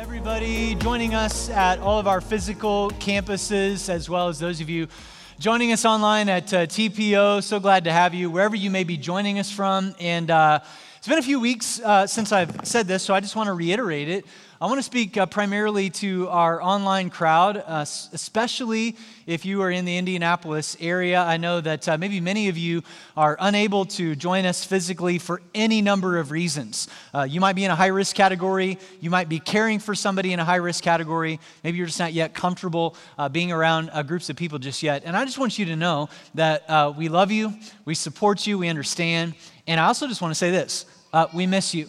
everybody joining us at all of our physical campuses, as well as those of you joining us online at uh, TPO. So glad to have you wherever you may be joining us from. And uh, it's been a few weeks uh, since I've said this, so I just want to reiterate it. I want to speak uh, primarily to our online crowd, uh, especially if you are in the Indianapolis area. I know that uh, maybe many of you are unable to join us physically for any number of reasons. Uh, you might be in a high risk category, you might be caring for somebody in a high risk category, maybe you're just not yet comfortable uh, being around groups of people just yet. And I just want you to know that we love you, we support you, we understand. And I also just want to say this we miss you.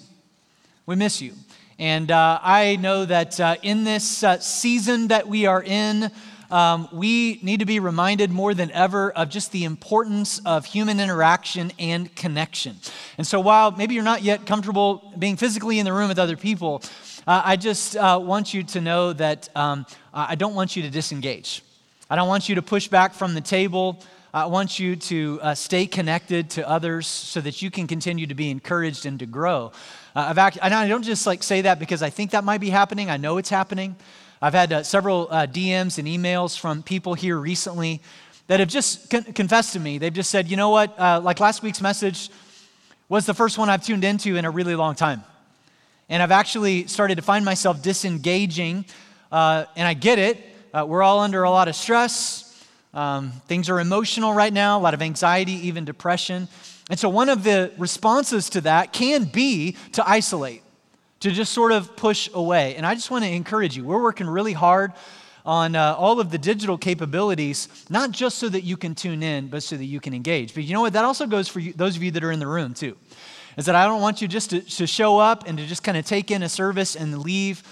We miss you. And uh, I know that uh, in this uh, season that we are in, um, we need to be reminded more than ever of just the importance of human interaction and connection. And so, while maybe you're not yet comfortable being physically in the room with other people, uh, I just uh, want you to know that um, I don't want you to disengage. I don't want you to push back from the table. I want you to uh, stay connected to others so that you can continue to be encouraged and to grow. Uh, act- and I don't just like say that because I think that might be happening. I know it's happening. I've had uh, several uh, DMs and emails from people here recently that have just con- confessed to me. They've just said, you know what, uh, like last week's message was the first one I've tuned into in a really long time. And I've actually started to find myself disengaging, uh, and I get it. We're all under a lot of stress. Um, things are emotional right now, a lot of anxiety, even depression. And so, one of the responses to that can be to isolate, to just sort of push away. And I just want to encourage you, we're working really hard on uh, all of the digital capabilities, not just so that you can tune in, but so that you can engage. But you know what? That also goes for you, those of you that are in the room, too. Is that I don't want you just to, to show up and to just kind of take in a service and leave.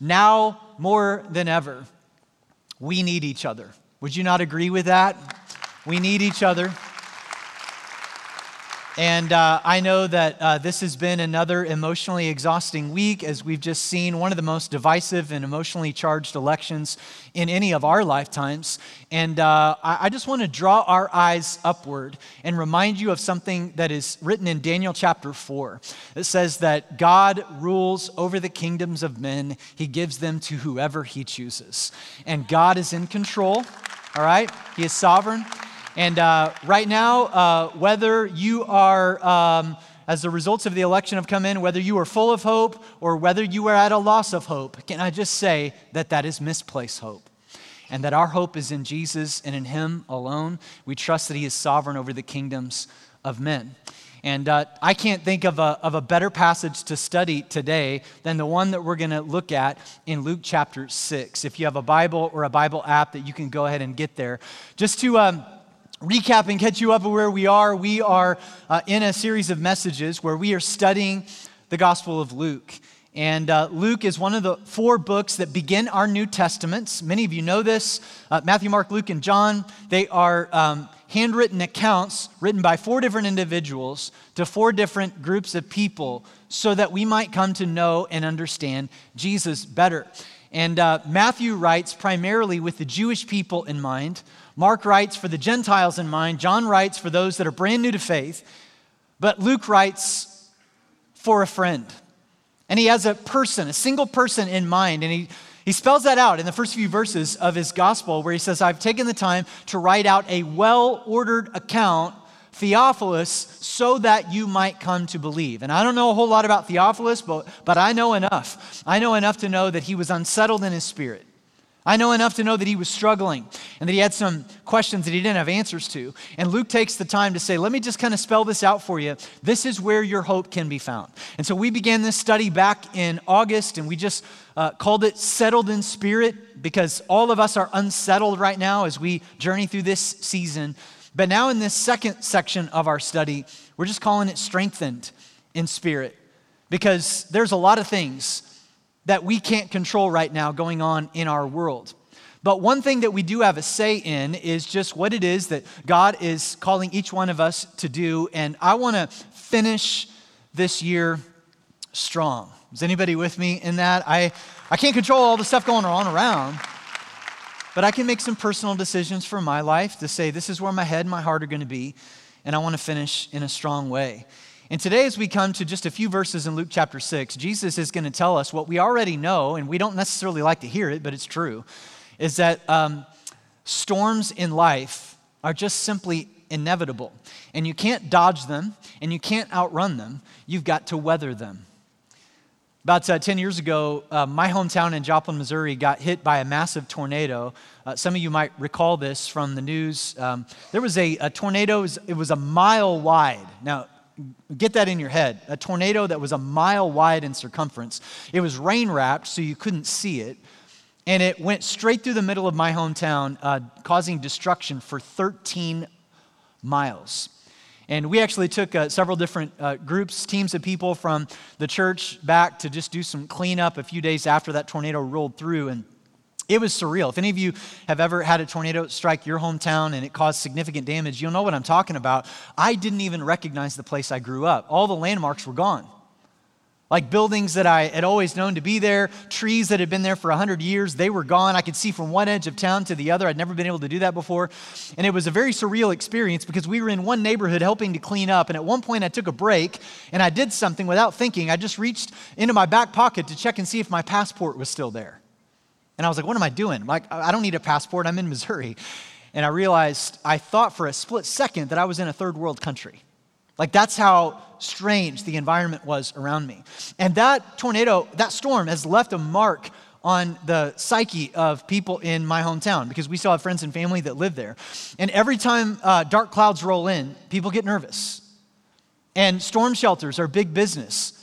Now, more than ever, we need each other. Would you not agree with that? We need each other. And uh, I know that uh, this has been another emotionally exhausting week as we've just seen one of the most divisive and emotionally charged elections in any of our lifetimes. And uh, I, I just want to draw our eyes upward and remind you of something that is written in Daniel chapter 4. It says that God rules over the kingdoms of men, He gives them to whoever He chooses. And God is in control, all right? He is sovereign. And uh, right now, uh, whether you are, um, as the results of the election have come in, whether you are full of hope or whether you are at a loss of hope, can I just say that that is misplaced hope? And that our hope is in Jesus and in Him alone. We trust that He is sovereign over the kingdoms of men. And uh, I can't think of a, of a better passage to study today than the one that we're going to look at in Luke chapter 6. If you have a Bible or a Bible app that you can go ahead and get there. Just to. Um, recap and catch you up where we are, we are uh, in a series of messages where we are studying the Gospel of Luke. And uh, Luke is one of the four books that begin our New Testaments. Many of you know this uh, Matthew, Mark, Luke, and John. They are um, handwritten accounts written by four different individuals to four different groups of people so that we might come to know and understand Jesus better. And uh, Matthew writes primarily with the Jewish people in mind. Mark writes for the Gentiles in mind. John writes for those that are brand new to faith. But Luke writes for a friend. And he has a person, a single person in mind. And he, he spells that out in the first few verses of his gospel, where he says, I've taken the time to write out a well ordered account, Theophilus, so that you might come to believe. And I don't know a whole lot about Theophilus, but, but I know enough. I know enough to know that he was unsettled in his spirit. I know enough to know that he was struggling and that he had some questions that he didn't have answers to. And Luke takes the time to say, let me just kind of spell this out for you. This is where your hope can be found. And so we began this study back in August and we just uh, called it Settled in Spirit because all of us are unsettled right now as we journey through this season. But now in this second section of our study, we're just calling it Strengthened in Spirit because there's a lot of things that we can't control right now going on in our world. But one thing that we do have a say in is just what it is that God is calling each one of us to do. And I want to finish this year strong. Is anybody with me in that? I, I can't control all the stuff going on around, but I can make some personal decisions for my life to say, this is where my head and my heart are going to be, and I want to finish in a strong way. And today, as we come to just a few verses in Luke chapter 6, Jesus is going to tell us what we already know, and we don't necessarily like to hear it, but it's true, is that um, storms in life are just simply inevitable. And you can't dodge them, and you can't outrun them. You've got to weather them. About uh, 10 years ago, uh, my hometown in Joplin, Missouri got hit by a massive tornado. Uh, some of you might recall this from the news. Um, there was a, a tornado, it was a mile wide. Now, Get that in your head. A tornado that was a mile wide in circumference. It was rain wrapped, so you couldn't see it. And it went straight through the middle of my hometown, uh, causing destruction for 13 miles. And we actually took uh, several different uh, groups, teams of people from the church back to just do some cleanup a few days after that tornado rolled through. And it was surreal. If any of you have ever had a tornado strike your hometown and it caused significant damage, you'll know what I'm talking about. I didn't even recognize the place I grew up. All the landmarks were gone. Like buildings that I had always known to be there, trees that had been there for 100 years, they were gone. I could see from one edge of town to the other. I'd never been able to do that before. And it was a very surreal experience because we were in one neighborhood helping to clean up. And at one point, I took a break and I did something without thinking. I just reached into my back pocket to check and see if my passport was still there. And I was like, what am I doing? Like, I don't need a passport. I'm in Missouri. And I realized, I thought for a split second that I was in a third world country. Like, that's how strange the environment was around me. And that tornado, that storm has left a mark on the psyche of people in my hometown because we still have friends and family that live there. And every time uh, dark clouds roll in, people get nervous. And storm shelters are big business.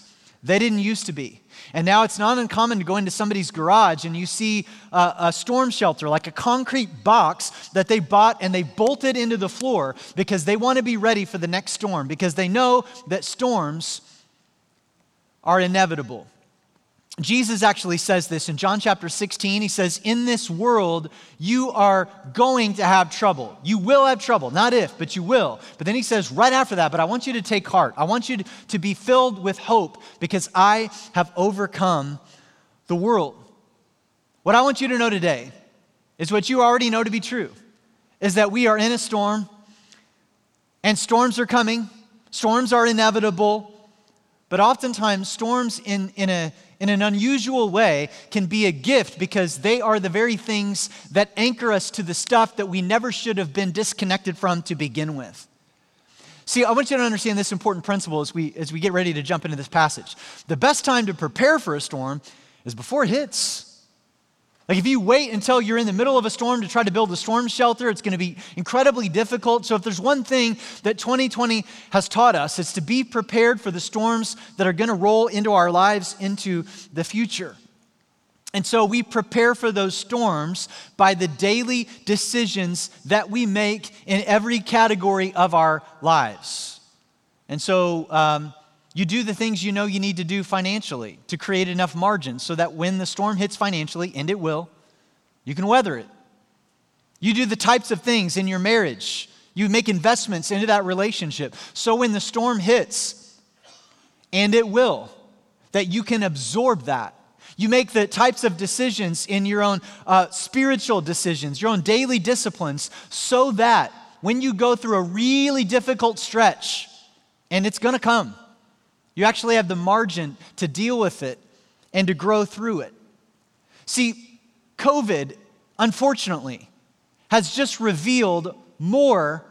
They didn't used to be. And now it's not uncommon to go into somebody's garage and you see a, a, storm shelter, like a concrete box that they bought and they bolted into the floor because they want to be ready for the next storm, because they know that storms are inevitable. Jesus actually says this in John chapter 16. He says, In this world, you are going to have trouble. You will have trouble. Not if, but you will. But then he says, right after that, but I want you to take heart. I want you to be filled with hope because I have overcome the world. What I want you to know today is what you already know to be true is that we are in a storm, and storms are coming, storms are inevitable. But oftentimes, storms in, in a in an unusual way can be a gift because they are the very things that anchor us to the stuff that we never should have been disconnected from to begin with. See, I want you to understand this important principle as we, as we get ready to jump into this passage. The best time to prepare for a storm is before it hits. Like, if you wait until you're in the middle of a storm to try to build a storm shelter, it's going to be incredibly difficult. So, if there's one thing that 2020 has taught us, it's to be prepared for the storms that are going to roll into our lives into the future. And so, we prepare for those storms by the daily decisions that we make in every category of our lives. And so, um, you do the things you know you need to do financially to create enough margin so that when the storm hits financially, and it will, you can weather it. You do the types of things in your marriage. You make investments into that relationship. So when the storm hits, and it will, that you can absorb that. You make the types of decisions in your own uh, spiritual decisions, your own daily disciplines, so that when you go through a really difficult stretch, and it's gonna come, you actually have the margin to deal with it and to grow through it. See, COVID, unfortunately, has just revealed more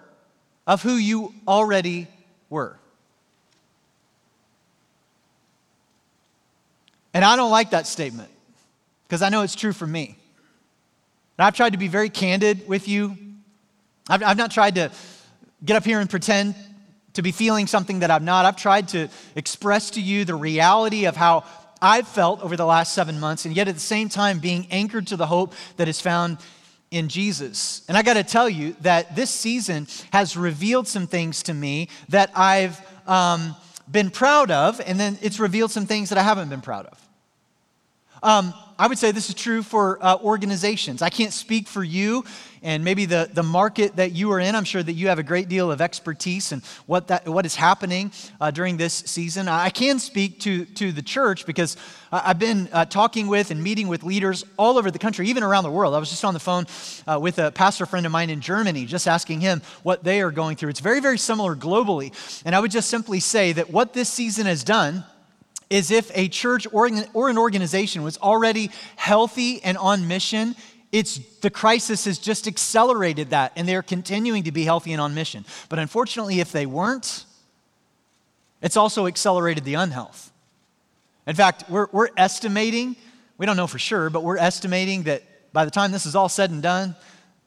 of who you already were. And I don't like that statement because I know it's true for me. And I've tried to be very candid with you. I've, I've not tried to get up here and pretend to be feeling something that I'm not. I've tried to express to you the reality of how I've felt over the last seven months, and yet at the same time being anchored to the hope that is found in Jesus. And I got to tell you that this season has revealed some things to me that I've um, been proud of, and then it's revealed some things that I haven't been proud of. Um, I would say this is true for uh, organizations. I can't speak for you and maybe the, the market that you are in. I'm sure that you have a great deal of expertise and what, that, what is happening uh, during this season. I can speak to, to the church because I've been uh, talking with and meeting with leaders all over the country, even around the world. I was just on the phone uh, with a pastor friend of mine in Germany, just asking him what they are going through. It's very, very similar globally. And I would just simply say that what this season has done is if a church or, or an organization was already healthy and on mission, it's the crisis has just accelerated that, and they're continuing to be healthy and on mission. But unfortunately, if they weren't, it's also accelerated the unhealth. In fact, we're, we're estimating, we don't know for sure, but we're estimating that by the time this is all said and done,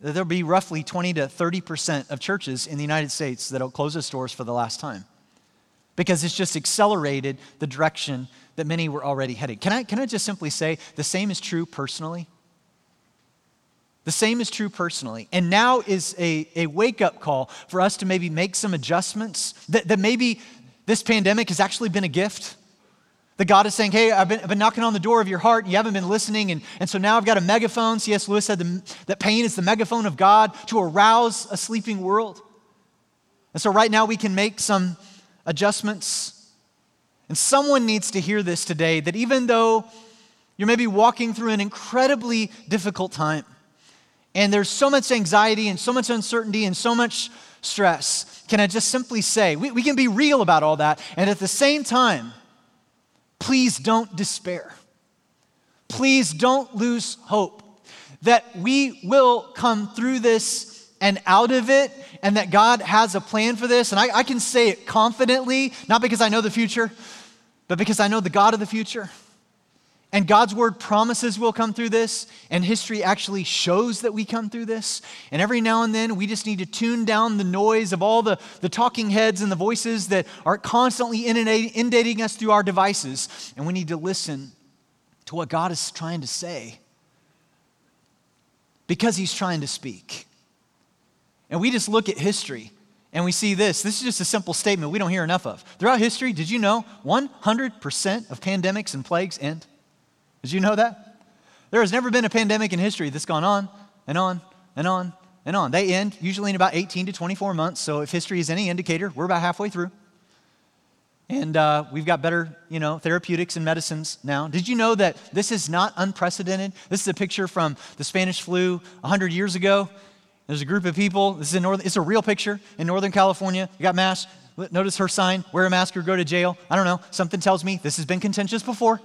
there'll be roughly 20 to 30% of churches in the United States that'll close their doors for the last time because it's just accelerated the direction that many were already headed. Can I, can I just simply say the same is true personally? The same is true personally. And now is a, a wake up call for us to maybe make some adjustments, that, that maybe this pandemic has actually been a gift. That God is saying, hey, I've been, I've been knocking on the door of your heart and you haven't been listening. And, and so now I've got a megaphone. C.S. Lewis said the, that pain is the megaphone of God to arouse a sleeping world. And so right now we can make some adjustments. And someone needs to hear this today that even though you're maybe walking through an incredibly difficult time, and there's so much anxiety and so much uncertainty and so much stress, can I just simply say, we, we can be real about all that, and at the same time, please don't despair. Please don't lose hope that we will come through this and out of it, and that God has a plan for this. And I, I, can say it confidently, not because I know the future, but because I know the God of the future. And God's word promises we'll come through this, and history actually shows that we come through this. And every now and then, we just need to tune down the noise of all the, the talking heads and the voices that are constantly inundating us through our devices. And we need to listen to what God is trying to say because He's trying to speak. And we just look at history and we see this. This is just a simple statement we don't hear enough of. Throughout history, did you know 100% of pandemics and plagues end? Did you know that? There has never been a pandemic in history that's gone on and on and on and on. They end usually in about 18 to 24 months. So if history is any indicator, we're about halfway through. And uh, we've got better, you know, therapeutics and medicines now. Did you know that this is not unprecedented? This is a picture from the Spanish flu 100 years ago. There's a group of people. This is in Northern, it's a real picture in Northern California. You got masks. Notice her sign, wear a mask or go to jail. I don't know. Something tells me this has been contentious before.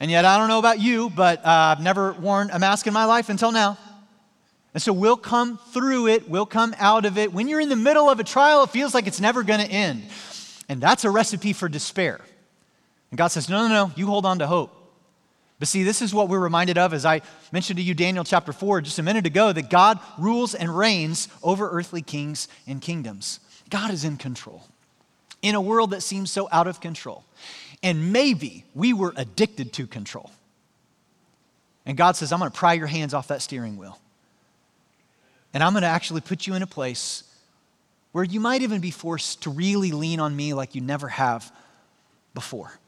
and yet, I don't know about you, but uh, I've never worn a mask in my life until now. And so we'll come through it, we'll come out of it. When you're in the middle of a trial, it feels like it's never going to end. And that's a recipe for despair. And God says, No, no, no, you hold on to hope. But see, this is what we're reminded of as I mentioned to you Daniel chapter 4 just a minute ago that God rules and reigns over earthly kings and kingdoms. God is in control in a world that seems so out of control. And maybe we were addicted to control. And God says, I'm going to pry your hands off that steering wheel. And I'm going to actually put you in a place where you might even be forced to really lean on me like you never have before.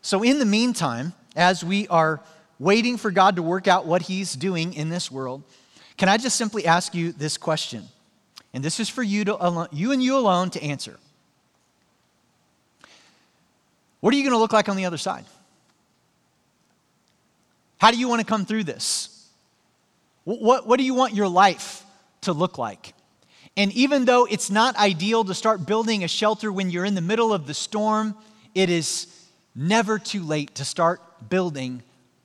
So, in the meantime, as we are waiting for God to work out what He's doing in this world, can I just simply ask you this question? And this is for you, to, you and you alone to answer. What are you going to look like on the other side? How do you want to come through this? What, what do you want your life to look like? And even though it's not ideal to start building a shelter when you're in the middle of the storm, it is never too late to start building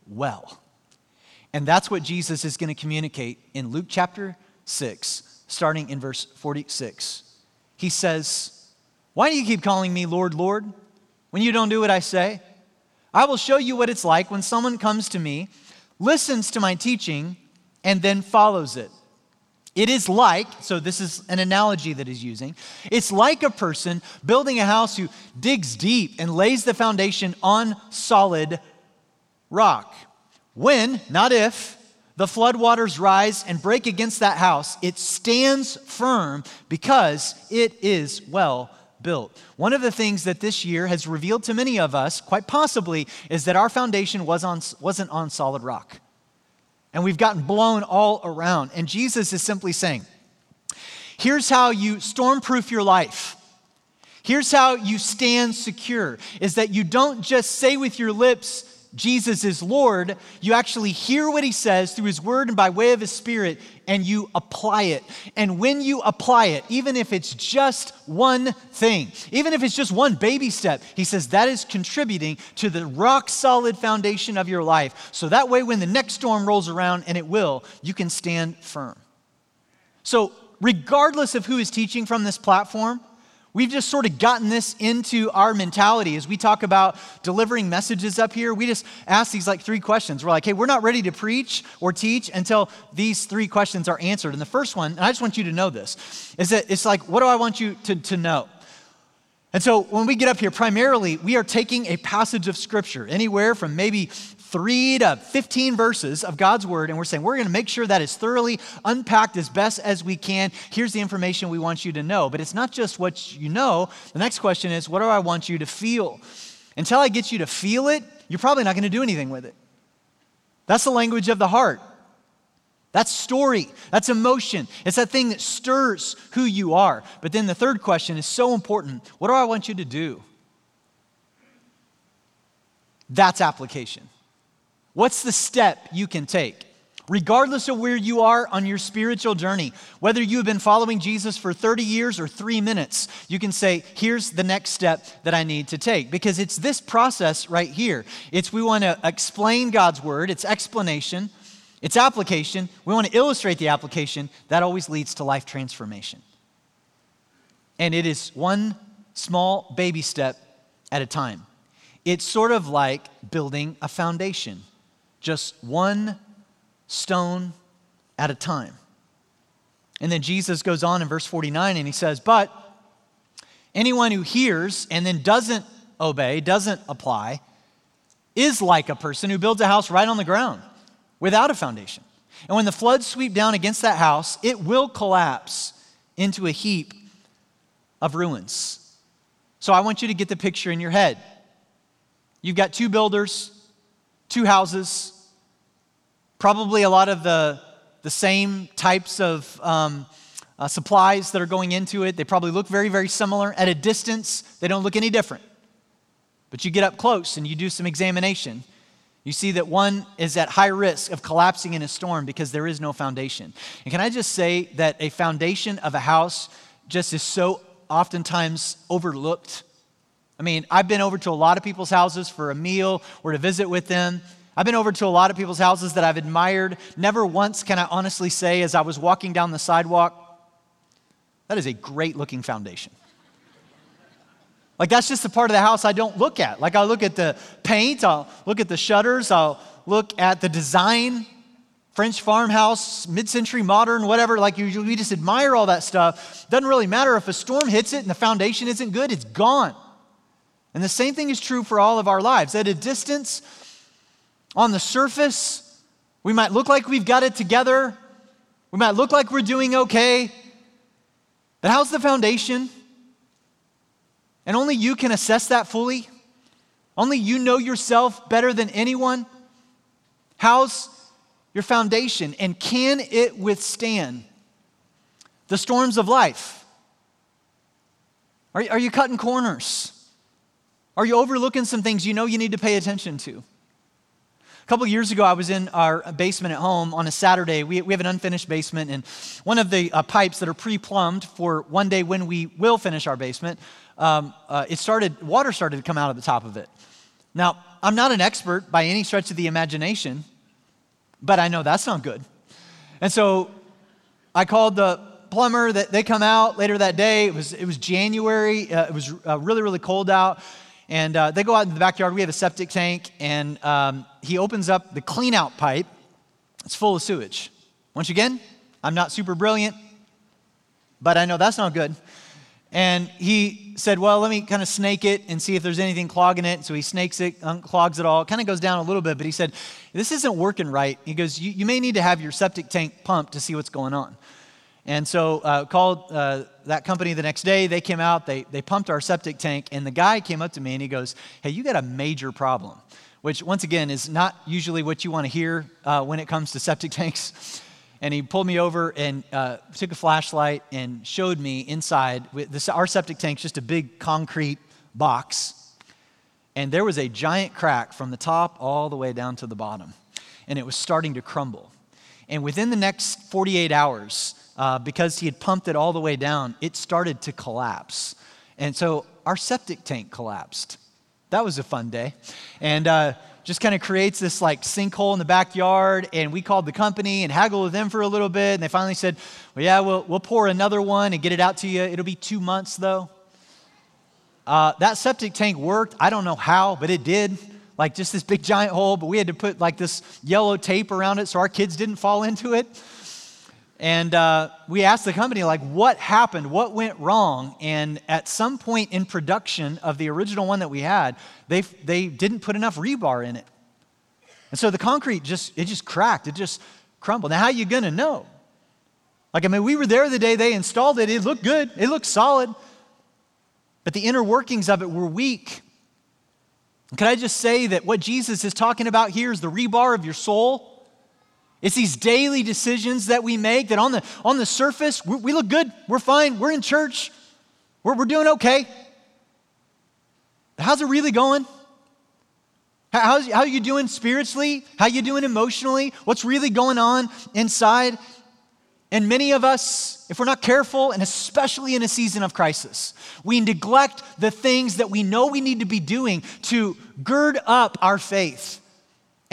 well. And that's what Jesus is going to communicate in Luke chapter 6, starting in verse 46. He says, Why do you keep calling me Lord, Lord, when you don't do what I say? I will show you what it's like when someone comes to me, listens to my teaching, and then follows it. It is like, so this is an analogy that he's using. It's like a person building a house who digs deep and lays the foundation on solid rock. When, not if, the floodwaters rise and break against that house, it stands firm because it is well built. One of the things that this year has revealed to many of us, quite possibly, is that our foundation was on, wasn't on solid rock. And we've gotten blown all around. And Jesus is simply saying, here's how you stormproof your life. Here's how you stand secure is that you don't just say with your lips, Jesus is Lord, you actually hear what he says through his word and by way of his spirit, and you apply it. And when you apply it, even if it's just one thing, even if it's just one baby step, he says that is contributing to the rock solid foundation of your life. So that way, when the next storm rolls around, and it will, you can stand firm. So, regardless of who is teaching from this platform, We've just sort of gotten this into our mentality as we talk about delivering messages up here. We just ask these like three questions. We're like, hey, we're not ready to preach or teach until these three questions are answered. And the first one, and I just want you to know this, is that it's like, what do I want you to, to know? And so when we get up here, primarily, we are taking a passage of scripture, anywhere from maybe three to 15 verses of God's word, and we're saying we're going to make sure that is thoroughly unpacked as best as we can. Here's the information we want you to know. But it's not just what you know. The next question is, what do I want you to feel? Until I get you to feel it, you're probably not going to do anything with it. That's the language of the heart. That's story. That's emotion. It's that thing that stirs who you are. But then the third question is so important. What do I want you to do? That's application. What's the step you can take? Regardless of where you are on your spiritual journey, whether you have been following Jesus for 30 years or three minutes, you can say, Here's the next step that I need to take. Because it's this process right here. It's we want to explain God's word, it's explanation, it's application. We want to illustrate the application. That always leads to life transformation. And it is one small baby step at a time. It's sort of like building a foundation just one stone at a time. And then Jesus goes on in verse 49 and he says, But anyone who hears and then doesn't obey, doesn't apply, is like a person who builds a house right on the ground without a foundation. And when the floods sweep down against that house, it will collapse into a heap of ruins. So I want you to get the picture in your head. You've got two builders, two houses, Probably a lot of the, the same types of um, uh, supplies that are going into it. They probably look very, very similar. At a distance, they don't look any different. But you get up close and you do some examination. You see that one is at high risk of collapsing in a storm because there is no foundation. And can I just say that a foundation of a house just is so oftentimes overlooked? I mean, I've been over to a lot of people's houses for a meal or to visit with them, I've been over to a lot of people's houses that I've admired. Never once can I honestly say, as I was walking down the sidewalk, that is a great looking foundation. Like, that's just the part of the house I don't look at. Like, I'll look at the paint, I'll look at the shutters, I'll look at the design, French farmhouse, mid century modern, whatever. Like, you, we just admire all that stuff. Doesn't really matter if a storm hits it and the foundation isn't good, it's gone. And the same thing is true for all of our lives. At a distance, on the surface, we might look like we've got it together. We might look like we're doing okay. But how's the foundation? And only you can assess that fully. Only you know yourself better than anyone. How's your foundation? And can it withstand the storms of life? Are, are you cutting corners? Are you overlooking some things you know you need to pay attention to? A couple years ago, I was in our basement at home on a Saturday. We, we have an unfinished basement, and one of the uh, pipes that are pre plumbed for one day when we will finish our basement, um, uh, it started, water started to come out of the top of it. Now, I'm not an expert by any stretch of the imagination, but I know that's not good. And so I called the plumber that they come out later that day. It was, it was January. Uh, it was uh, really, really cold out. And uh, they go out in the backyard. We have a septic tank, and um, he opens up the clean out pipe. It's full of sewage. Once again, I'm not super brilliant, but I know that's not good. And he said, Well, let me kind of snake it and see if there's anything clogging it. So he snakes it, unclogs it all. It kind of goes down a little bit, but he said, This isn't working right. He goes, You, you may need to have your septic tank pumped to see what's going on. And so uh, called uh, that company the next day. They came out, they, they pumped our septic tank, and the guy came up to me and he goes, Hey, you got a major problem, which once again is not usually what you want to hear uh, when it comes to septic tanks. And he pulled me over and uh, took a flashlight and showed me inside. This, our septic tank's just a big concrete box. And there was a giant crack from the top all the way down to the bottom. And it was starting to crumble. And within the next 48 hours, uh, because he had pumped it all the way down, it started to collapse. And so our septic tank collapsed. That was a fun day. And uh, just kind of creates this like sinkhole in the backyard. And we called the company and haggled with them for a little bit. And they finally said, Well, yeah, we'll, we'll pour another one and get it out to you. It'll be two months though. Uh, that septic tank worked. I don't know how, but it did. Like just this big giant hole, but we had to put like this yellow tape around it so our kids didn't fall into it. And uh, we asked the company, like, what happened? What went wrong? And at some point in production of the original one that we had, they, they didn't put enough rebar in it. And so the concrete just, it just cracked. It just crumbled. Now, how are you going to know? Like, I mean, we were there the day they installed it. It looked good. It looked solid. But the inner workings of it were weak. Can I just say that what Jesus is talking about here is the rebar of your soul? It's these daily decisions that we make that on the, on the surface, we, we look good, we're fine, we're in church, we're, we're doing okay. How's it really going? How's, how are you doing spiritually? How are you doing emotionally? What's really going on inside? And many of us, if we're not careful, and especially in a season of crisis, we neglect the things that we know we need to be doing to gird up our faith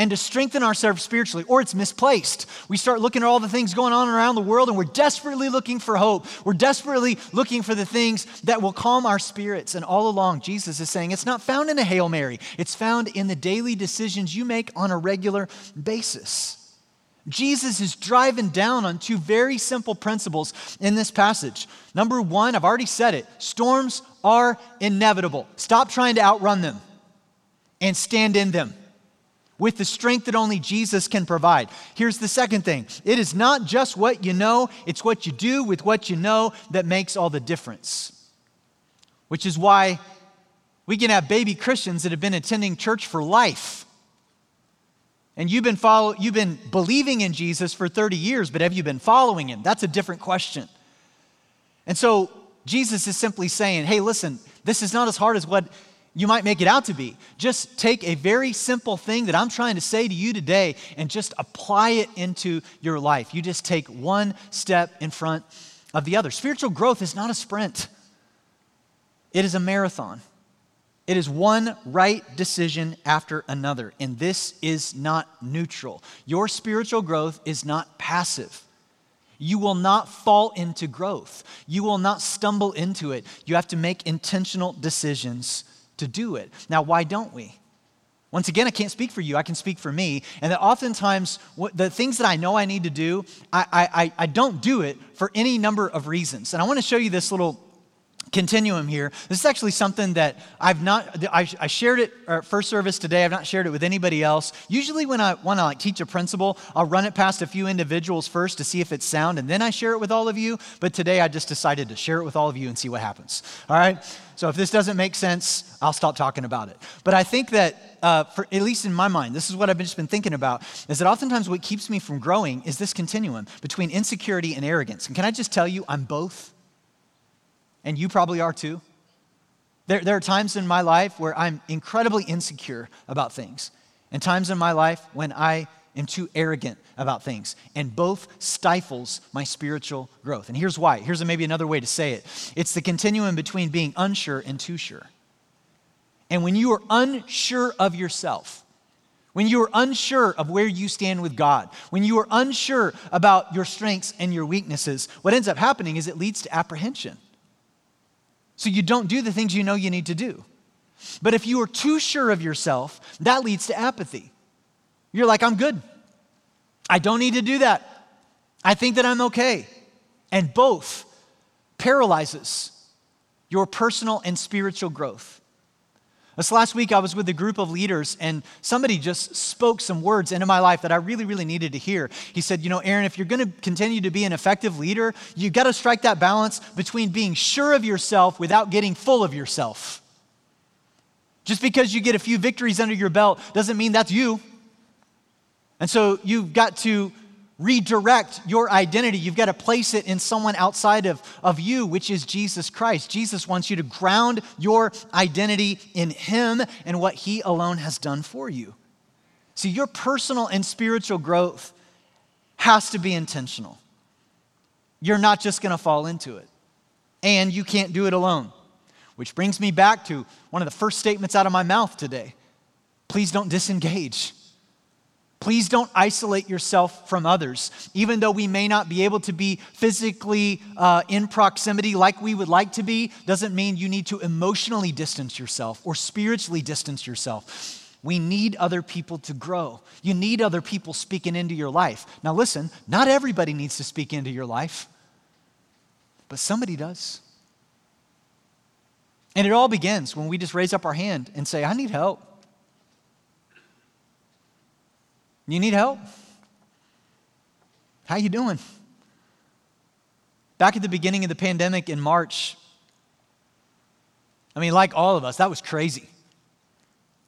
and to strengthen ourselves spiritually, or it's misplaced. We start looking at all the things going on around the world and we're desperately looking for hope. We're desperately looking for the things that will calm our spirits. And all along, Jesus is saying it's not found in a Hail Mary, it's found in the daily decisions you make on a regular basis. Jesus is driving down on two very simple principles in this passage. Number one, I've already said it storms are inevitable. Stop trying to outrun them and stand in them with the strength that only Jesus can provide. Here's the second thing it is not just what you know, it's what you do with what you know that makes all the difference. Which is why we can have baby Christians that have been attending church for life. And you've been, follow, you've been believing in Jesus for 30 years, but have you been following him? That's a different question. And so Jesus is simply saying, hey, listen, this is not as hard as what you might make it out to be. Just take a very simple thing that I'm trying to say to you today and just apply it into your life. You just take one step in front of the other. Spiritual growth is not a sprint, it is a marathon. It is one right decision after another, and this is not neutral. Your spiritual growth is not passive. You will not fall into growth. You will not stumble into it. You have to make intentional decisions to do it. Now, why don't we? Once again, I can't speak for you, I can speak for me. And that oftentimes, what, the things that I know I need to do, I, I, I don't do it for any number of reasons. And I want to show you this little continuum here. This is actually something that I've not, I, shared it at first service today. I've not shared it with anybody else. Usually when I want to like teach a principle, I'll run it past a few individuals first to see if it's sound, and then I share it with all of you. But today I just decided to share it with all of you and see what happens. All right? So if this doesn't make sense, I'll stop talking about it. But I think that, uh, for, at least in my mind, this is what I've just been thinking about, is that oftentimes what keeps me from growing is this continuum between insecurity and arrogance. And can I just tell you, I'm both and you probably are too. There, there are times in my life where I'm incredibly insecure about things, and times in my life when I am too arrogant about things, and both stifles my spiritual growth. And here's why. Here's maybe another way to say it it's the continuum between being unsure and too sure. And when you are unsure of yourself, when you are unsure of where you stand with God, when you are unsure about your strengths and your weaknesses, what ends up happening is it leads to apprehension. So you don't do the things you know you need to do. But if you are too sure of yourself, that leads to apathy. You're like, I'm good. I don't need to do that. I think that I'm okay. And both paralyzes your personal and spiritual growth. This last week, I was with a group of leaders, and somebody just spoke some words into my life that I really, really needed to hear. He said, You know, Aaron, if you're going to continue to be an effective leader, you've got to strike that balance between being sure of yourself without getting full of yourself. Just because you get a few victories under your belt doesn't mean that's you. And so you've got to redirect your identity. You've got to place it in someone outside of, of you, which is Jesus Christ. Jesus wants you to ground your identity in Him and what He alone has done for you. See, your personal and spiritual growth has to be intentional. You're not just going to fall into it, and you can't do it alone. Which brings me back to one of the first statements out of my mouth today. Please don't disengage. Please don't isolate yourself from others. Even though we may not be able to be physically uh, in proximity like we would like to be, doesn't mean you need to emotionally distance yourself or spiritually distance yourself. We need other people to grow. You need other people speaking into your life. Now, listen, not everybody needs to speak into your life, but somebody does. And it all begins when we just raise up our hand and say, I need help. You need help? How you doing? Back at the beginning of the pandemic in March, I mean, like all of us, that was crazy.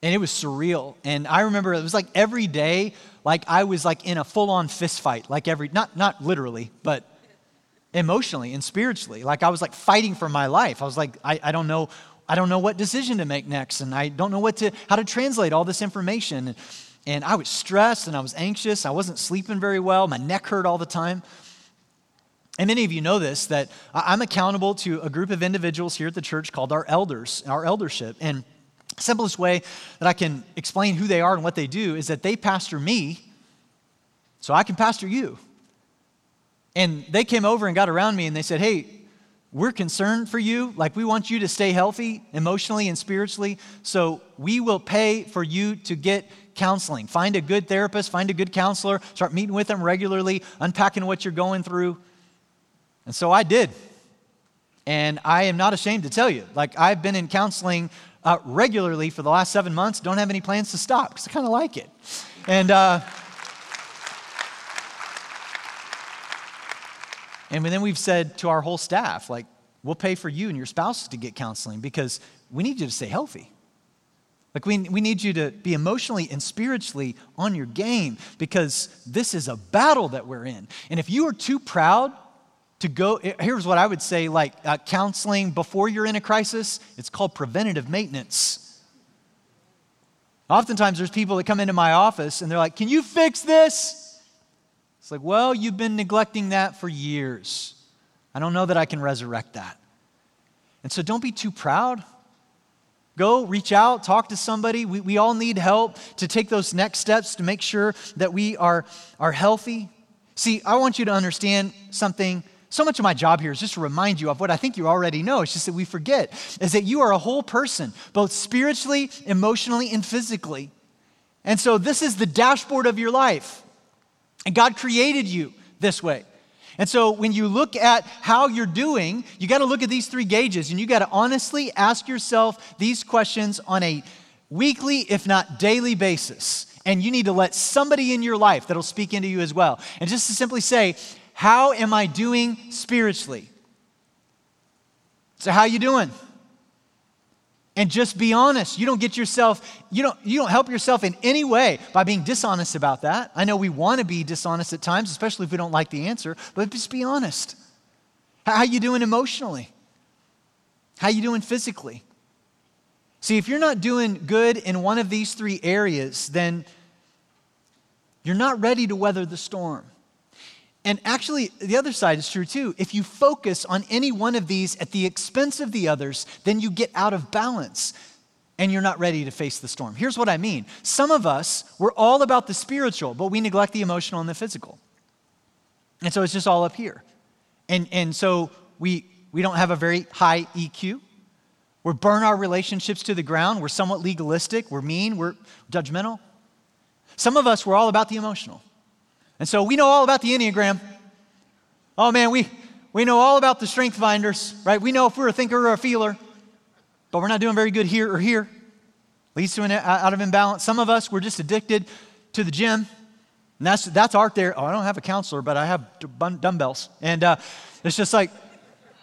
And it was surreal. And I remember it was like every day, like I was like in a full-on fist fight, like every not not literally, but emotionally and spiritually. Like I was like fighting for my life. I was like, I, I don't know, I don't know what decision to make next, and I don't know what to how to translate all this information. And I was stressed and I was anxious. I wasn't sleeping very well. My neck hurt all the time. And many of you know this that I'm accountable to a group of individuals here at the church called our elders, our eldership. And simplest way that I can explain who they are and what they do is that they pastor me so I can pastor you. And they came over and got around me and they said, Hey, we're concerned for you. Like, we want you to stay healthy emotionally and spiritually. So, we will pay for you to get counseling. Find a good therapist, find a good counselor, start meeting with them regularly, unpacking what you're going through. And so I did. And I am not ashamed to tell you, like, I've been in counseling uh, regularly for the last seven months, don't have any plans to stop because I kind of like it. And, uh, and then we've said to our whole staff, like, we'll pay for you and your spouses to get counseling because we need you to stay healthy. Like, we, we need you to be emotionally and spiritually on your game because this is a battle that we're in. And if you are too proud to go, here's what I would say like uh, counseling before you're in a crisis, it's called preventative maintenance. Oftentimes, there's people that come into my office and they're like, Can you fix this? It's like, Well, you've been neglecting that for years. I don't know that I can resurrect that. And so don't be too proud. Go reach out, talk to somebody. We, we all need help to take those next steps to make sure that we are, are healthy. See, I want you to understand something. So much of my job here is just to remind you of what I think you already know. It's just that we forget is that you are a whole person, both spiritually, emotionally, and physically. And so this is the dashboard of your life. And God created you this way. And so when you look at how you're doing, you got to look at these three gauges and you got to honestly ask yourself these questions on a weekly, if not daily basis. And you need to let somebody in your life that'll speak into you as well. And just to simply say, how am I doing spiritually? So how you doing? And just be honest. You don't get yourself, you don't, you don't help yourself in any way by being dishonest about that. I know we want to be dishonest at times, especially if we don't like the answer, but just be honest. How, you doing emotionally? How you doing physically? See, if you're not doing good in one of these three areas, then you're not ready to weather the storm. And actually, the other side is true too. If you focus on any one of these at the expense of the others, then you get out of balance and you're not ready to face the storm. Here's what I mean some of us, we're all about the spiritual, but we neglect the emotional and the physical. And so it's just all up here. And, and so we, we don't have a very high EQ. We burn our relationships to the ground. We're somewhat legalistic. We're mean. We're judgmental. Some of us, we're all about the emotional. And so we know all about the Enneagram. Oh man, we, we know all about the strength finders, right? We know if we're a thinker or a feeler, but we're not doing very good here or here. leads to an out of imbalance. Some of us, we're just addicted to the gym. And that's, that's art there. Oh, I don't have a counselor, but I have dumbbells. And uh, it's just like,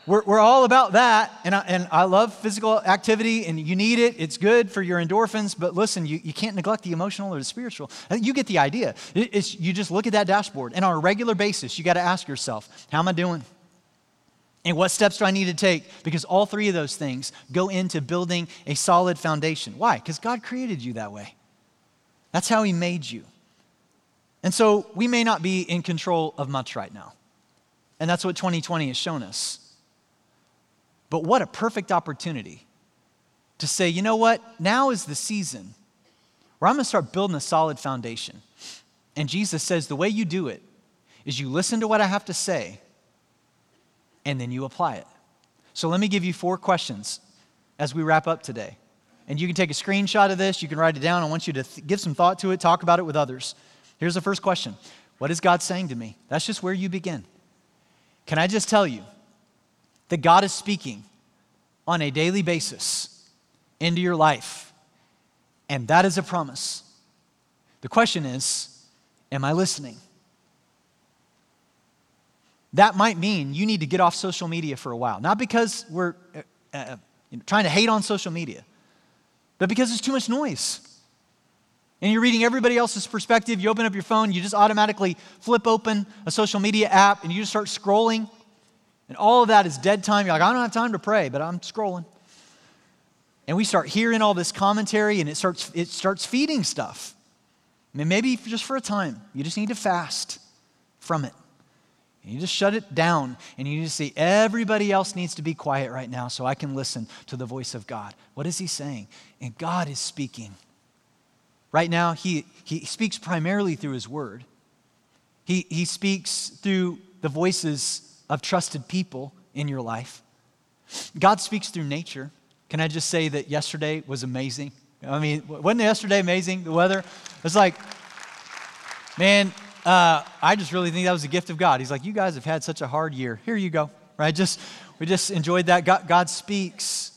we're, we're all about that. And I, and I love physical activity, and you need it. It's good for your endorphins. But listen, you, you can't neglect the emotional or the spiritual. Uh, you get the idea. It, it's, you just look at that dashboard. And on a regular basis, you got to ask yourself, how am I doing? And what steps do I need to take? Because all three of those things go into building a solid foundation. Why? Because God created you that way. That's how He made you. And so we may not be in control of much right now. And that's what 2020 has shown us. But what a perfect opportunity to say, you know what? Now is the season where I'm going to start building a solid foundation. And Jesus says the way you do it is you listen to what I have to say and then you apply it. So let me give you four questions as we wrap up today. And you can take a screenshot of this, you can write it down. I want you to th- give some thought to it, talk about it with others. Here's the first question What is God saying to me? That's just where you begin. Can I just tell you that God is speaking on a daily basis into your life? And that is a promise. The question is, am I listening? that might mean you need to get off social media for a while. Not because we're uh, uh, trying to hate on social media, but because there's too much noise. And you're reading everybody else's perspective. You open up your phone, you just automatically flip open a social media app, and you just start scrolling. And all of that is dead time. You're like, I don't have time to pray, but I'm scrolling. And we start hearing all this commentary, and it starts, it starts feeding stuff. I mean, maybe just for a time, you just need to fast from it. And you just shut it down and you just say, everybody else needs to be quiet right now so I can listen to the voice of God. What is he saying? And God is speaking. Right now, he, he speaks primarily through his word. He, he speaks through the voices of trusted people in your life. God speaks through nature. Can I just say that yesterday was amazing? I mean, wasn't yesterday amazing? The weather? It's like, man, uh, I just really think that was a gift of God. He's like, you guys have had such a hard year. Here you go, right? Just we just enjoyed that. God, God speaks.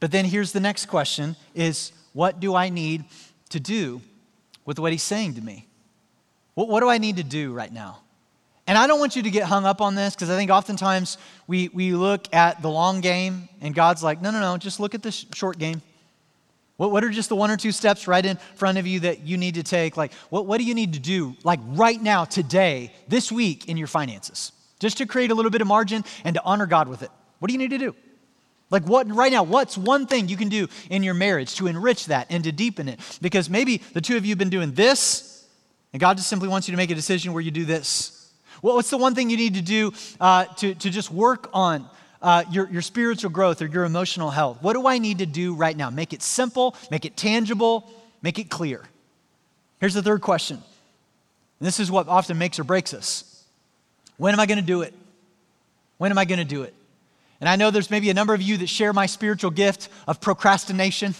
But then here's the next question: Is what do I need to do with what He's saying to me? What, what do I need to do right now? And I don't want you to get hung up on this because I think oftentimes we, we look at the long game and God's like, no, no, no, just look at the sh- short game. What, what are just the one or two steps right in front of you that you need to take? Like, what, what do you need to do, like right now, today, this week in your finances? Just to create a little bit of margin and to honor God with it. What do you need to do? Like, what right now, what's one thing you can do in your marriage to enrich that and to deepen it? Because maybe the two of you have been doing this, and God just simply wants you to make a decision where you do this. What's the one thing you need to do uh, to, to just work on uh, your, your spiritual growth or your emotional health? What do I need to do right now? Make it simple, make it tangible, make it clear. Here's the third question. And this is what often makes or breaks us. When am I going to do it? When am I going to do it? And I know there's maybe a number of you that share my spiritual gift of procrastination,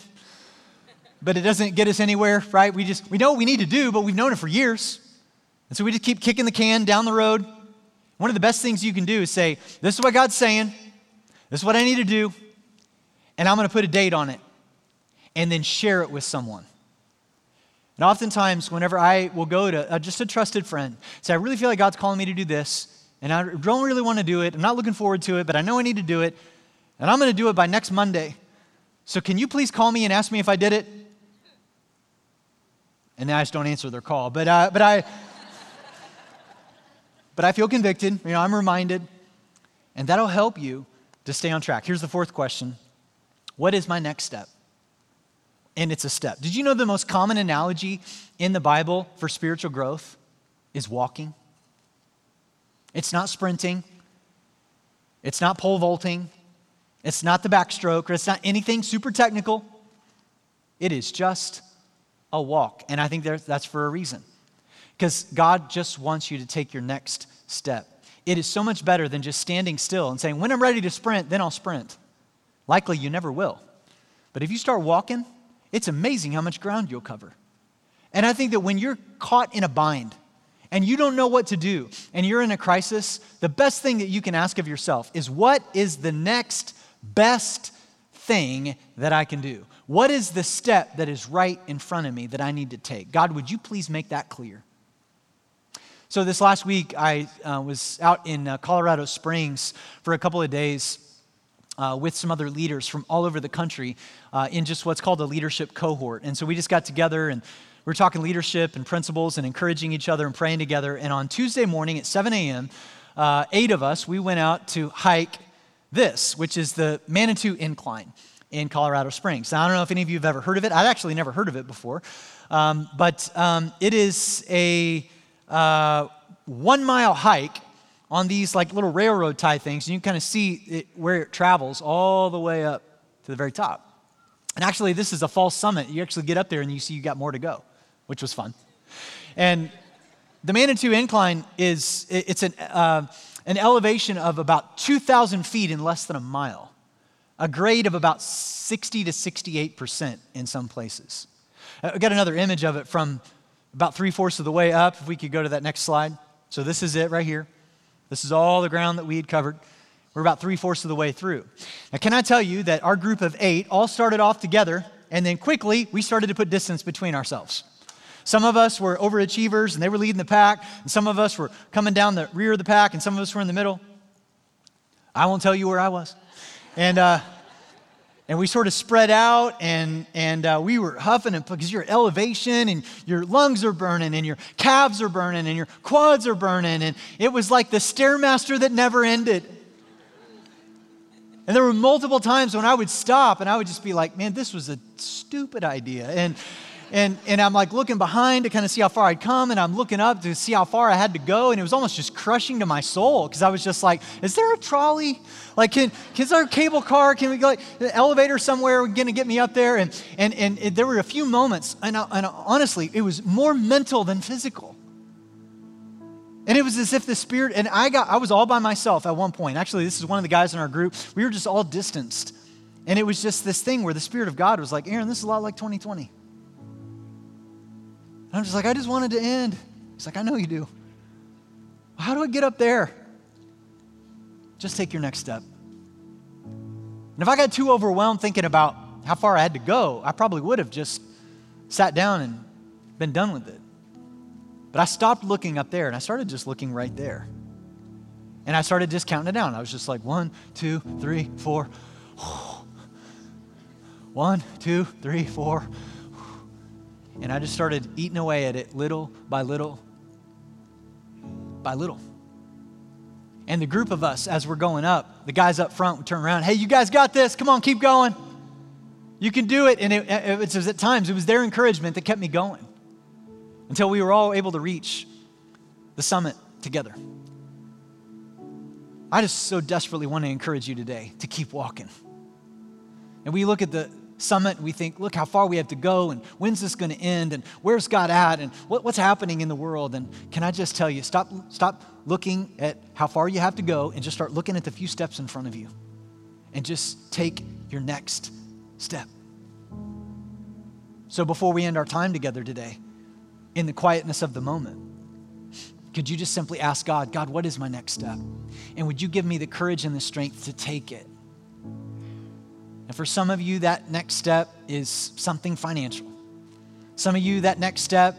but it doesn't get us anywhere, right? We just, we know what we need to do, but we've known it for years. And so we just keep kicking the can down the road. One of the best things you can do is say, This is what God's saying. This is what I need to do, and I'm going to put a date on it, and then share it with someone. And oftentimes, whenever I will go to uh, just a trusted friend, say, I really feel like God's calling me to do this, and I don't really want to do it. I'm not looking forward to it, but I know I need to do it, and I'm going to do it by next Monday. So, can you please call me and ask me if I did it? And I just don't answer their call. But, uh, but, I, but I feel convicted. You know, I'm reminded, and that'll help you to stay on track. Here's the fourth question What is my next step? And it's a step. Did you know the most common analogy in the Bible for spiritual growth is walking? It's not sprinting, it's not pole vaulting, it's not the backstroke, or it's not anything super technical. It is just a walk. And I think that's for a reason. Because God just wants you to take your next step. It is so much better than just standing still and saying, when I'm ready to sprint, then I'll sprint. Likely you never will. But if you start walking, it's amazing how much ground you'll cover. And I think that when you're caught in a bind and you don't know what to do and you're in a crisis, the best thing that you can ask of yourself is what is the next best thing that I can do? What is the step that is right in front of me that I need to take? God, would you please make that clear? So, this last week, I uh, was out in uh, Colorado Springs for a couple of days uh, with some other leaders from all over the country uh, in just what's called a leadership cohort. And so, we just got together and we were talking leadership and principles and encouraging each other and praying together. And on Tuesday morning at 7 a.m., uh, eight of us, we went out to hike this, which is the Manitou Incline in Colorado Springs. Now, I don't know if any of you have ever heard of it. I'd actually never heard of it before. Um, but um, it is a uh, one mile hike on these like little railroad tie things, and you kind of see it, where it travels all the way up to the very top. And actually, this is a false summit. You actually get up there and you see you got more to go, which was fun. And the Manitou Incline is it's an, uh, an elevation of about 2,000 feet in less than a mile, a grade of about 60 to 68% in some places. I got another image of it from about three fourths of the way up. If we could go to that next slide. So this is it right here. This is all the ground that we had covered. We're about three fourths of the way through. Now, can I tell you that our group of eight all started off together, and then quickly we started to put distance between ourselves. Some of us were overachievers and they were leading the pack, and some of us were coming down the rear of the pack, and some of us were in the middle. I won't tell you where I was. And, uh, and we sort of spread out and, and uh, we were huffing and because your elevation and your lungs are burning and your calves are burning and your quads are burning and it was like the stairmaster that never ended. And there were multiple times when i would stop and i would just be like man this was a stupid idea. And and, and I'm like looking behind to kind of see how far I'd come, and I'm looking up to see how far I had to go, and it was almost just crushing to my soul because I was just like, is there a trolley? Like, can, is there a cable car? Can we go, like, the elevator somewhere to get me up there? And, and, and it, there were a few moments, and, I, and uh, honestly, it was more mental than physical. And it was as if the Spirit, and I got, I was all by myself at one point. Actually, this is one of the guys in our group. We were just all distanced. And it was just this thing where the Spirit of God was like, Aaron, this is a lot like 2020. And I'm just like, I just wanted to end. He's like, I know you do. How do I get up there? Just take your next step. And if I got too overwhelmed thinking about how far I had to go, I probably would have just sat down and been done with it. But I stopped looking up there and I started just looking right there. And I started just counting it down. I was just like, one, two, three, four. One, two, three, four. And I just started eating away at it little by little by little. And the group of us, as we're going up, the guys up front would turn around, hey, you guys got this. Come on, keep going. You can do it. And it, it, was at times, it was their encouragement that kept me going until we were all able to reach the summit together. I just so desperately want to encourage you today to keep walking. And we look at the, summit we think, look how far we have to go and when's this going to end and where's God at and what, what's happening in the world. And can I just tell you, stop, stop looking at how far you have to go and just start looking at the few steps in front of you and just take your next step. So before we end our time together today, in the quietness of the moment, could you just simply ask God, God, what is my next step? And would you give me the courage and the strength to take it? And for some of you, that next step is something financial. Some of you, that next step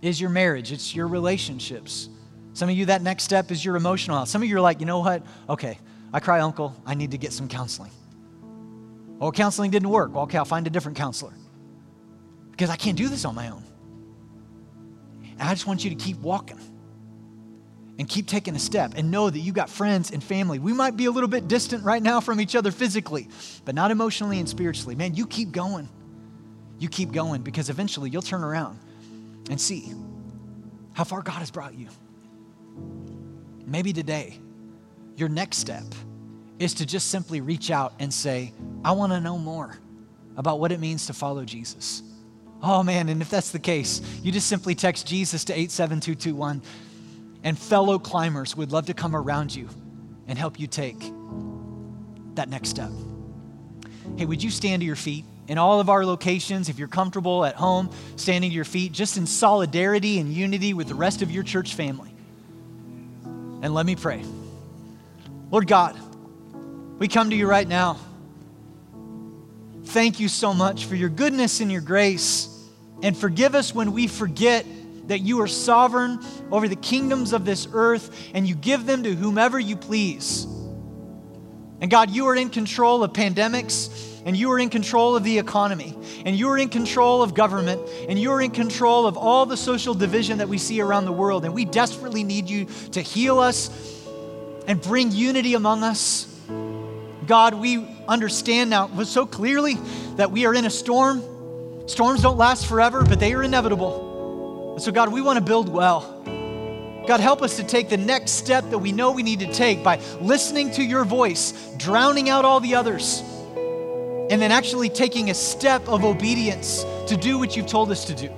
is your marriage, it's your relationships. Some of you, that next step is your emotional health. Some of you are like, you know what? Okay, I cry uncle, I need to get some counseling. Well, counseling didn't work. Well, okay, I'll find a different counselor because I can't do this on my own. And I just want you to keep walking and keep taking a step and know that you got friends and family. We might be a little bit distant right now from each other physically, but not emotionally and spiritually. Man, you keep going. You keep going because eventually you'll turn around and see how far God has brought you. Maybe today, your next step is to just simply reach out and say, I want to know more about what it means to follow Jesus. Oh man, and if that's the case, you just simply text Jesus to 87221 and fellow climbers would love to come around you and help you take that next step. Hey, would you stand to your feet? In all of our locations, if you're comfortable at home, standing to your feet, just in solidarity and unity with the rest of your church family. And let me pray. Lord God, we come to you right now. thank you so much for your goodness and your grace. And forgive us when we forget that you are sovereign over the kingdoms of this earth and you give them to whomever you please. And God, you are in control of pandemics and you are in control of the economy, and you are in control of government, and you are in control of all the social division that we see around the world. And we desperately need you to heal us and bring unity among us. God, we understand now so clearly that we are in a storm. Storms don't last forever, but they are inevitable. And so, God, we want to build well. God, help us to take the next step that we know we need to take by listening to your voice, drowning out all the others and then actually taking a step of obedience to do what you've told us to do.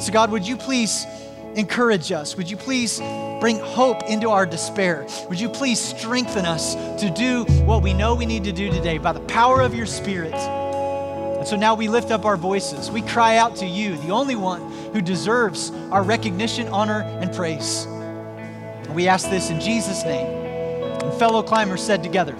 So, God, would you please encourage us? Would you please bring hope into our despair? Would you please strengthen us to do what we know we need to do today by the power of your Spirit? And so now we lift up our voices. We cry out to you, the only one who deserves our recognition, honor, and praise. And we ask this in Jesus' name. And fellow climbers said together,